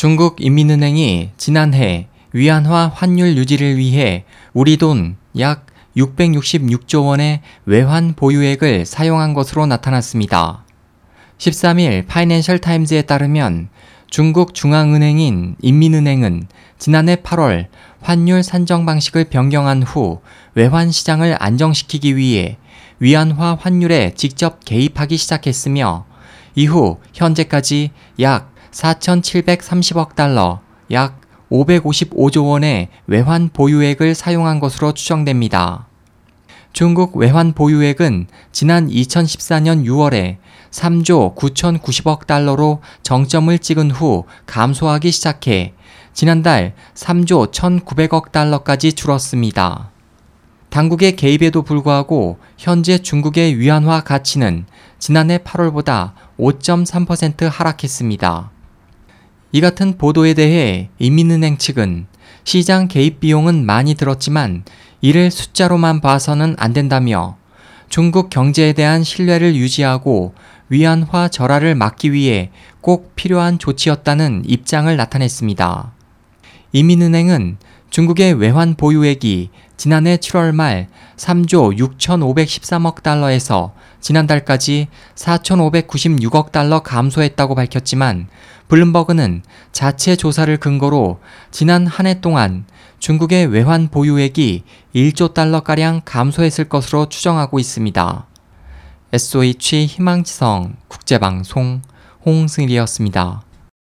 중국 인민은행이 지난해 위안화 환율 유지를 위해 우리 돈 약 666조 원의 외환 보유액을 사용한 것으로 나타났습니다. 13일 파이낸셜 타임즈에 따르면 중국 중앙은행인 인민은행은 지난해 8월 환율 산정 방식을 변경한 후 외환 시장을 안정시키기 위해 위안화 환율에 직접 개입하기 시작했으며 이후 현재까지 약 4,730억 달러, 약 555조 원의 외환 보유액을 사용한 것으로 추정됩니다. 중국 외환 보유액은 지난 2014년 6월에 3조 9,090억 달러로 정점을 찍은 후 감소하기 시작해 지난달 3조 1,900억 달러까지 줄었습니다. 당국의 개입에도 불구하고 현재 중국의 위안화 가치는 지난해 8월보다 5.3% 하락했습니다. 이 같은 보도에 대해 인민은행 측은 시장 개입 비용은 많이 들었지만 이를 숫자로만 봐서는 안 된다며 중국 경제에 대한 신뢰를 유지하고 위안화 절하를 막기 위해 꼭 필요한 조치였다는 입장을 나타냈습니다. 이민은행은 중국의 외환 보유액이 지난해 7월 말 3조 6,513억 달러에서 지난달까지 4,596억 달러 감소했다고 밝혔지만 블룸버그는 자체 조사를 근거로 지난 한 해 동안 중국의 외환 보유액이 1조 달러가량 감소했을 것으로 추정하고 있습니다. SOH 희망지성 국제방송 홍승일이었습니다.